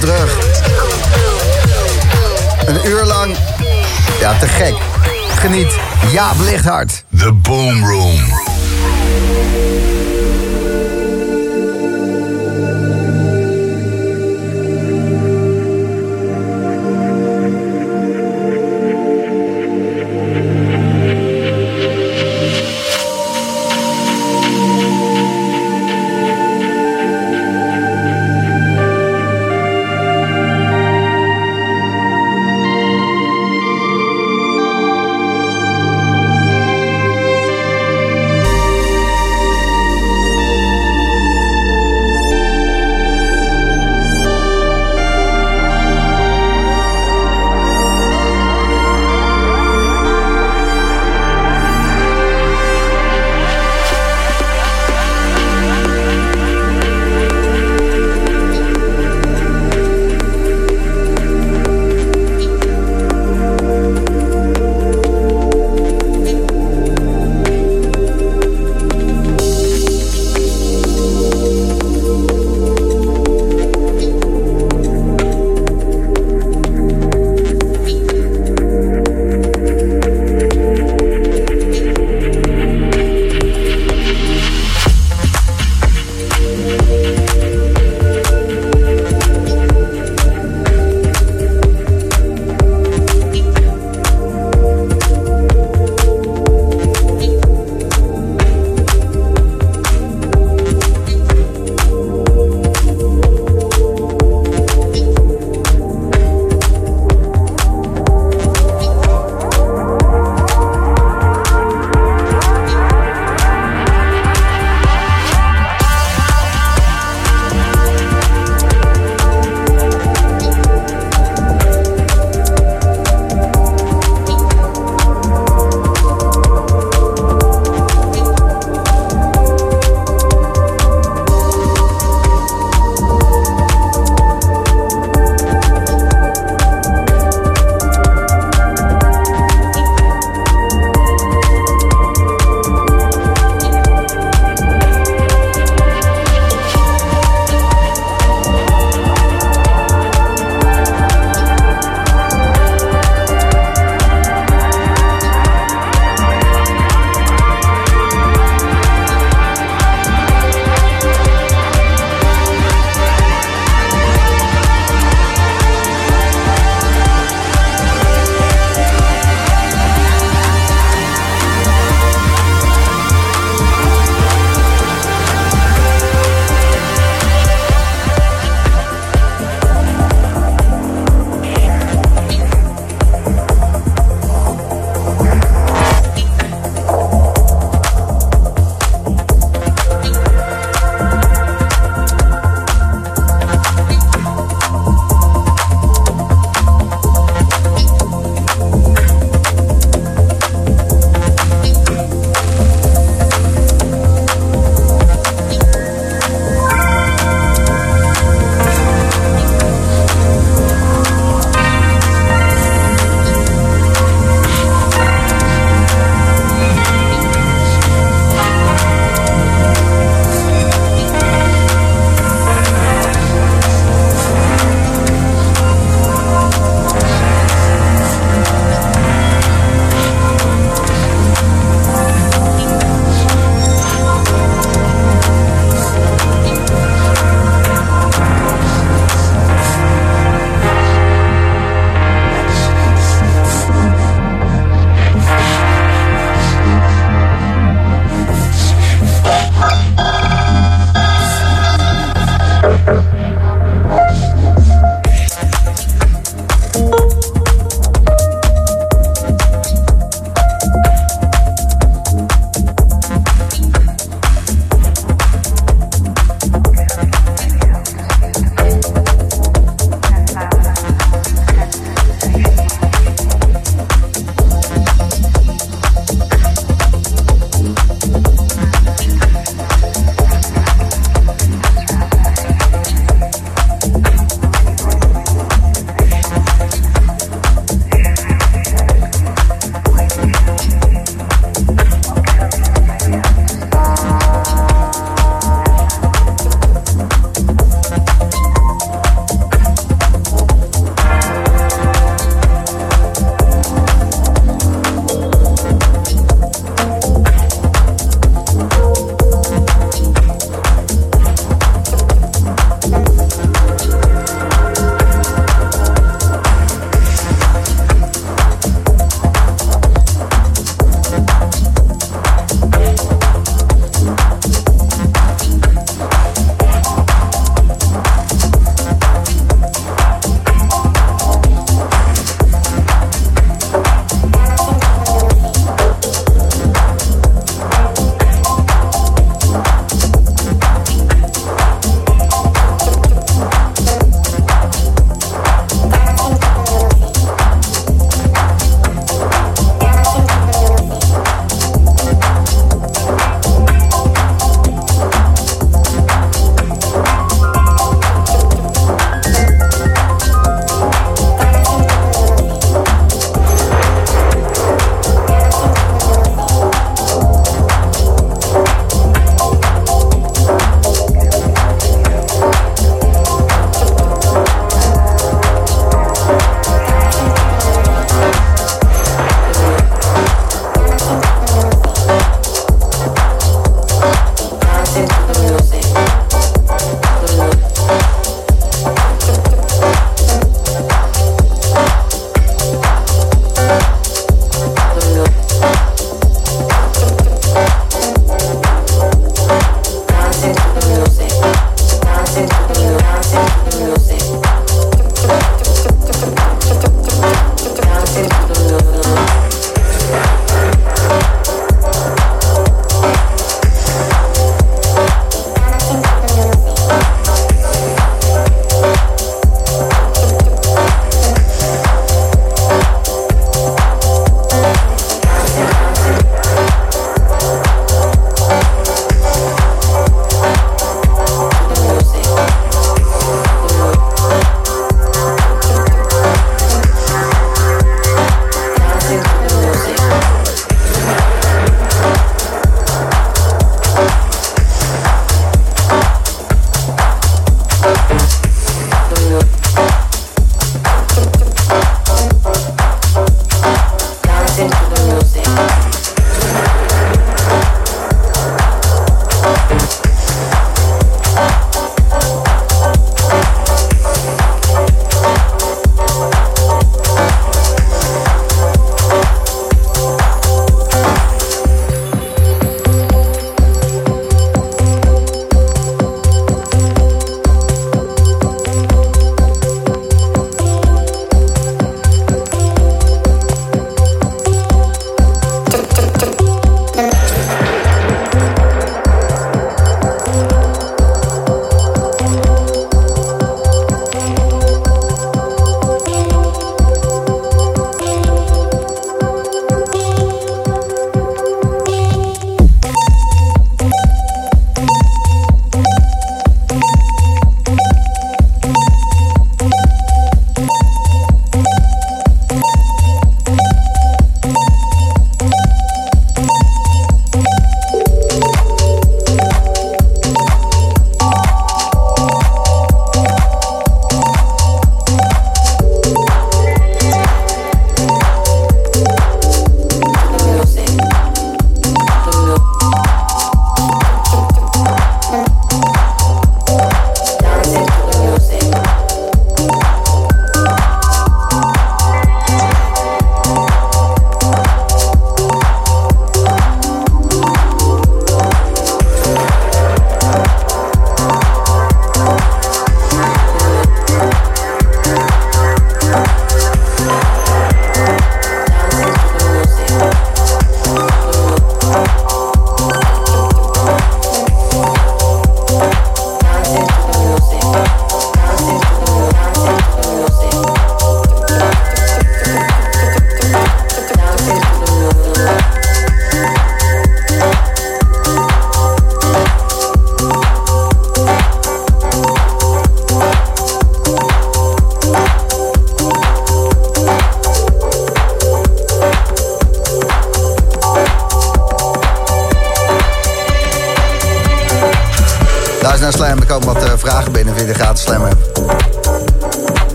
Terug. Een uur lang. Ja, te gek. Geniet. Jaap Lichthart. The Boom Room.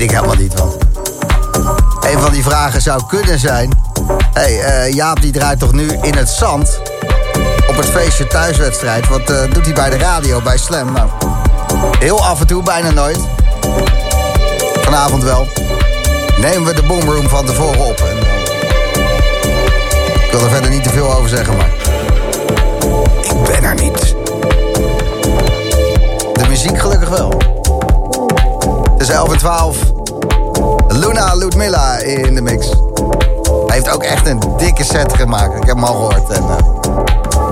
Weet ik helemaal niet, want... Een van die vragen zou kunnen zijn... Hey, uh, Jaap die draait toch nu in het zand... op het feestje thuiswedstrijd. Wat uh, doet hij bij de radio, bij Slam? Nou, heel af en toe, bijna nooit. Vanavond wel. Nemen we de boomroom van tevoren op. En, ik wil er verder niet te veel over zeggen, maar... Ik ben er niet. De muziek gelukkig wel. Is 11 en 12. Luna Ludmilla in de mix. Hij heeft ook echt een dikke set gemaakt. Ik heb hem al gehoord. En, uh,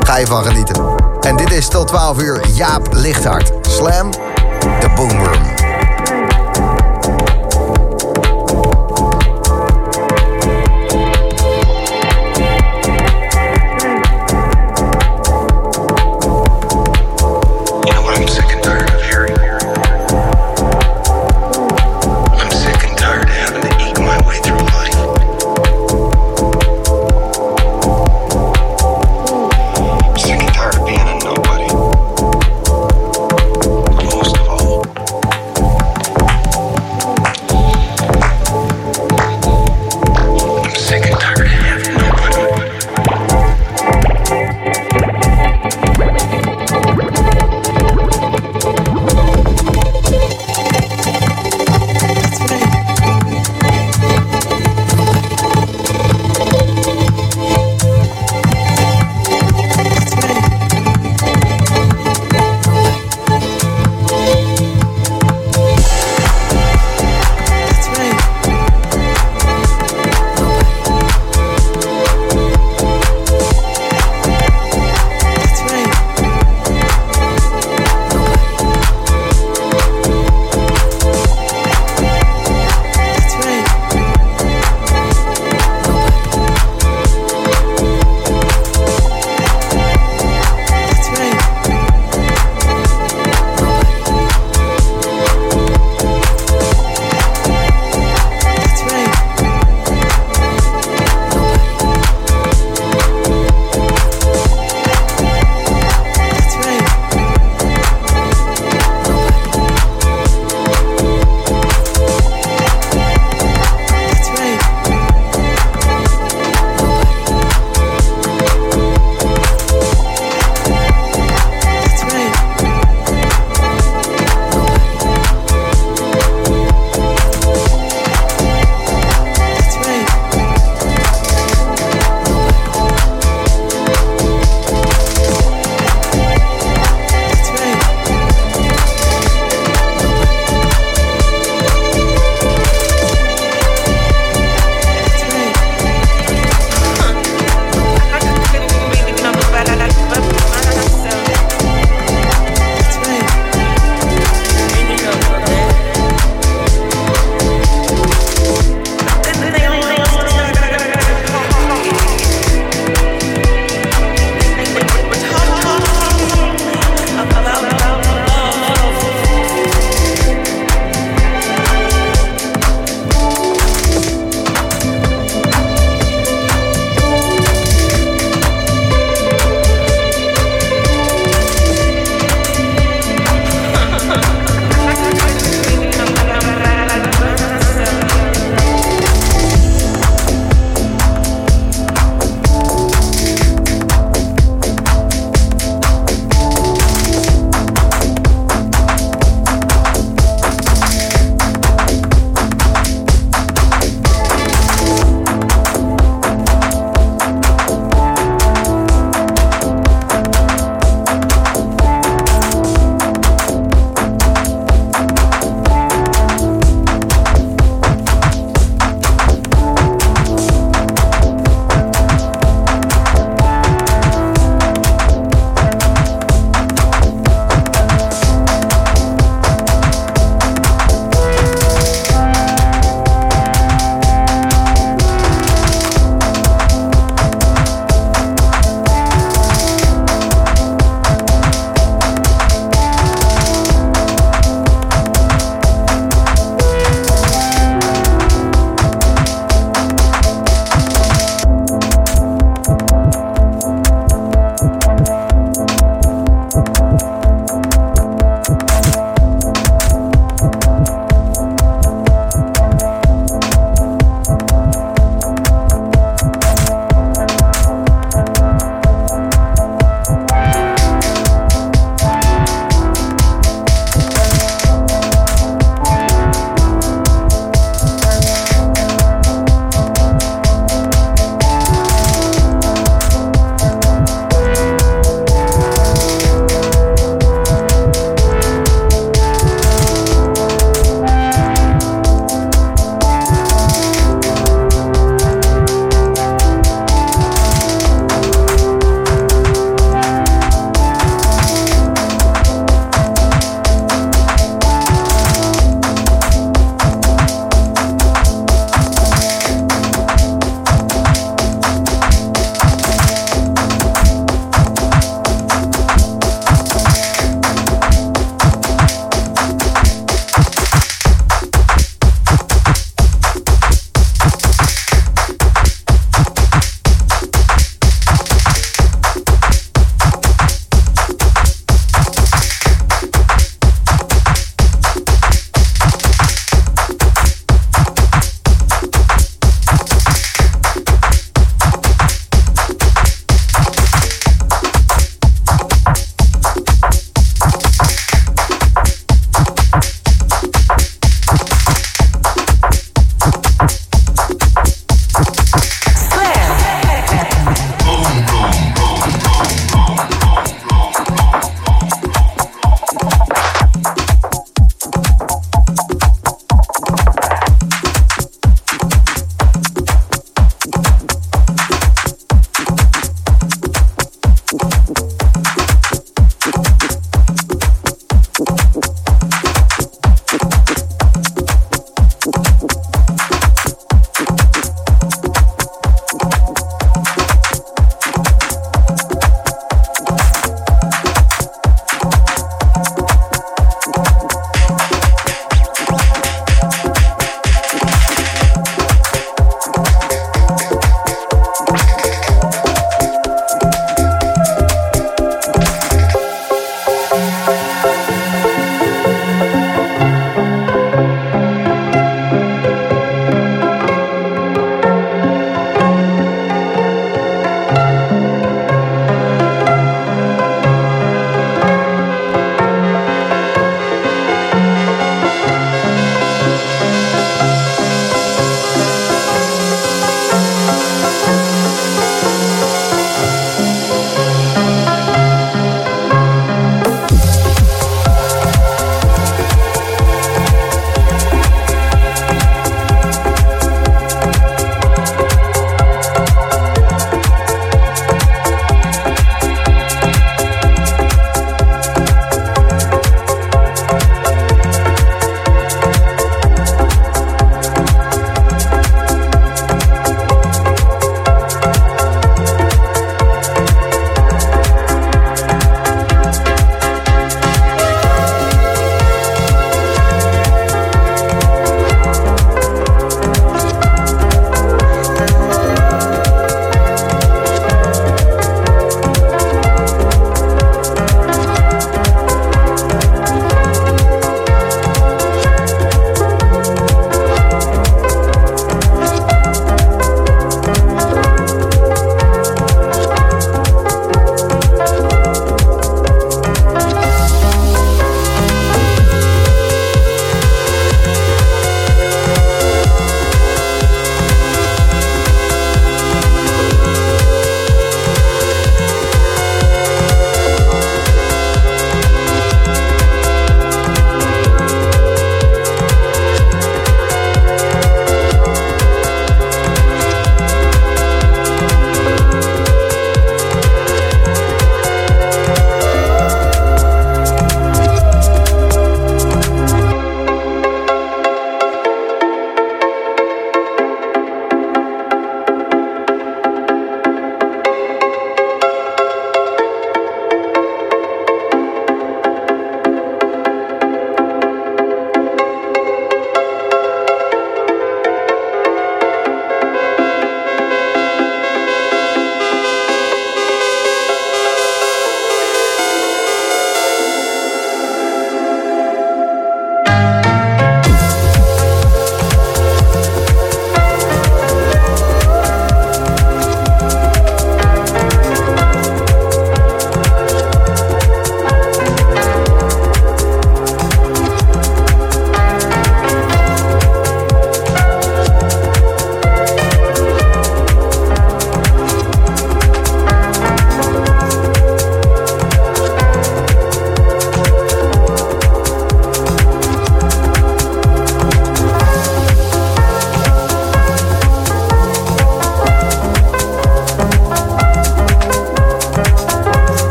ga je van genieten. En dit is tot 12 uur Jaap Lichthart. Slam, de Boomroom.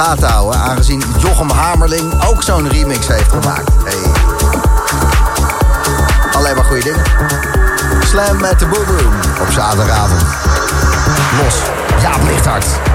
gaten houden... aangezien Jochem Hamerling ook zo'n remix heeft gemaakt. Hey. Alleen maar goede dingen. Slam met de Boom Boom op zaterdagavond. Los. Jaap Lichthart.